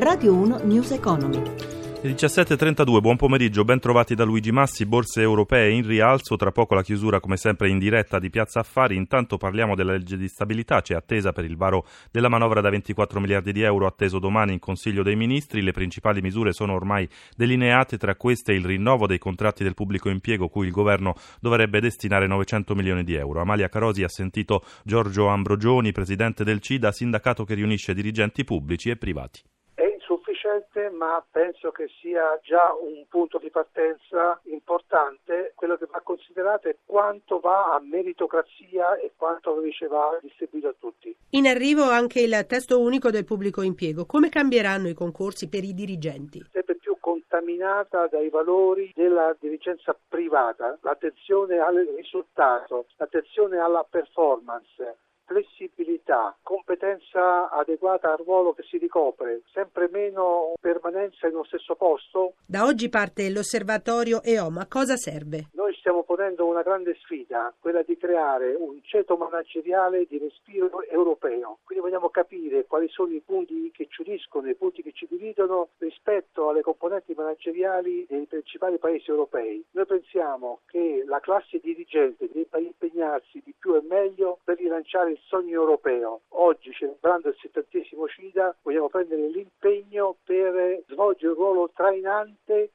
Radio 1 News Economy. 17.32, buon pomeriggio, ben trovati da Luigi Massi, borse europee in rialzo, tra poco la chiusura come sempre in diretta di Piazza Affari, intanto parliamo della legge di stabilità, c'è attesa per il varo della manovra da 24 miliardi di euro atteso domani in Consiglio dei Ministri, le principali misure sono ormai delineate, tra queste il rinnovo dei contratti del pubblico impiego cui il governo dovrebbe destinare 900 milioni di euro. Amalia Carosi ha sentito Giorgio Ambrogioni, presidente del CIDA, sindacato che riunisce dirigenti pubblici e privati sufficiente, ma penso che sia già un punto di partenza importante. Quello che va considerato è quanto va a meritocrazia e quanto invece va distribuito a tutti. In arrivo anche il testo unico del pubblico impiego. Come cambieranno i concorsi per i dirigenti? Sempre più contaminata dai valori della dirigenza privata, l'attenzione al risultato, l'attenzione alla performance flessibilità, competenza adeguata al ruolo che si ricopre, sempre meno permanenza in uno stesso posto. Da oggi parte l'osservatorio EOMA. Cosa serve? Noi stiamo ponendo una grande sfida, quella di creare un ceto manageriale di respiro europeo. Quindi vogliamo capire quali sono i punti che ci uniscono, i punti che ci dividono rispetto alle componenti manageriali dei principali paesi europei. Noi pensiamo che la classe dirigente debba impegnarsi di più e meglio per rilanciare il sogno europeo. Oggi, celebrando il settantesimo CIDA, vogliamo prendere l'impegno per svolgere un ruolo trainante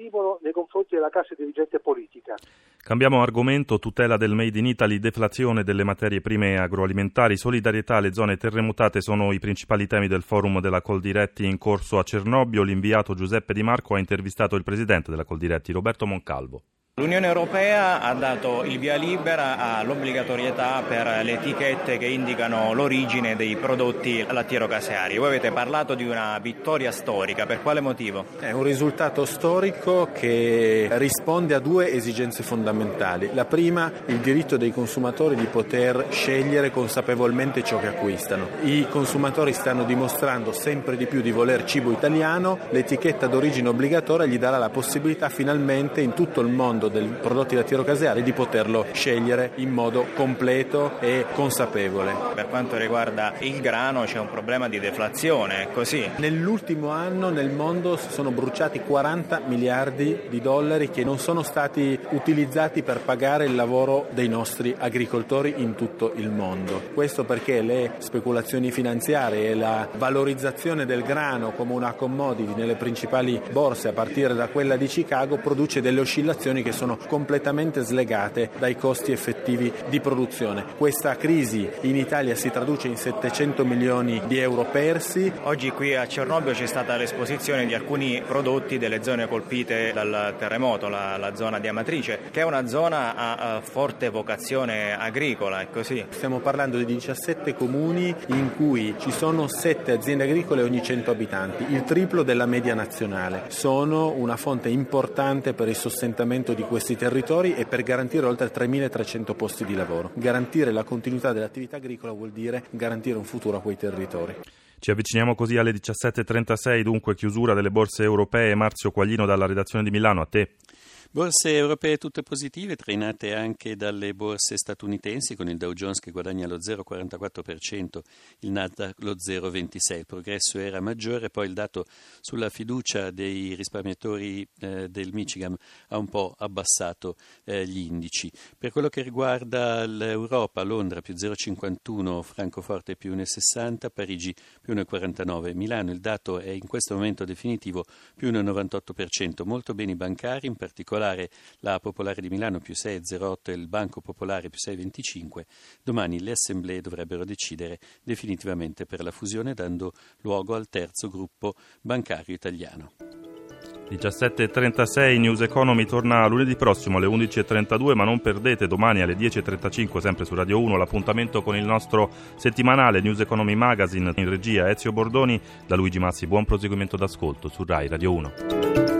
stimolo nei confronti della classe dirigente politica. Cambiamo argomento, tutela del Made in Italy, deflazione delle materie prime agroalimentari, solidarietà alle zone terremotate sono i principali temi del forum della Coldiretti in corso a Cernobbio. L'inviato Giuseppe Di Marco ha intervistato il presidente della Coldiretti, Roberto Moncalvo. L'Unione Europea ha dato il via libera all'obbligatorietà per le etichette che indicano l'origine dei prodotti lattiero-caseari. Voi avete parlato di una vittoria storica, per quale motivo? È un risultato storico che risponde a due esigenze fondamentali. La prima, il diritto dei consumatori di poter scegliere consapevolmente ciò che acquistano. I consumatori stanno dimostrando sempre di più di voler cibo italiano, l'etichetta d'origine obbligatoria gli darà la possibilità finalmente in tutto il mondo dei prodotti lattiero-caseari di poterlo scegliere in modo completo e consapevole. Per quanto riguarda il grano c'è un problema di deflazione, è così? Nell'ultimo anno nel mondo si sono bruciati 40 miliardi di dollari che non sono stati utilizzati per pagare il lavoro dei nostri agricoltori in tutto il mondo. Questo perché le speculazioni finanziarie e la valorizzazione del grano come una commodity nelle principali borse a partire da quella di Chicago produce delle oscillazioni che sono completamente slegate dai costi effettivi di produzione. Questa crisi in Italia si traduce in 700 milioni di euro persi. Oggi qui a Cernobbio c'è stata l'esposizione di alcuni prodotti delle zone colpite dal terremoto, la, la zona di Amatrice, che è una zona a, a forte vocazione agricola, così? Stiamo parlando di 17 comuni in cui ci sono 7 aziende agricole ogni 100 abitanti, il triplo della media nazionale. Sono una fonte importante per il sostentamento di questi territori e per garantire oltre 3.300 posti di lavoro. Garantire la continuità dell'attività agricola vuol dire garantire un futuro a quei territori. Ci avviciniamo così alle 17.36, dunque chiusura delle borse europee. Marzio Quaglino dalla redazione di Milano, a te. Borse europee tutte positive, trainate anche dalle borse statunitensi, con il Dow Jones che guadagna lo 0,44%, il Nasdaq lo 0,26%. Il progresso era maggiore, poi il dato sulla fiducia dei risparmiatori eh, del Michigan ha un po' abbassato eh, gli indici. Per quello che riguarda l'Europa, Londra più 0,51%, Francoforte più 1,60%, Parigi più 1,49%, Milano il dato è in questo momento definitivo più 1,98%. Molto bene i bancari, in particolare particolare la Popolare di Milano più 6,08 e il Banco Popolare più 6,25, domani le assemblee dovrebbero decidere definitivamente per la fusione dando luogo al terzo gruppo bancario italiano. 17.36 News Economy torna lunedì prossimo alle 11.32 ma non perdete domani alle 10.35 sempre su Radio 1 l'appuntamento con il nostro settimanale News Economy Magazine in regia Ezio Bordoni da Luigi Massi. Buon proseguimento d'ascolto su RAI Radio 1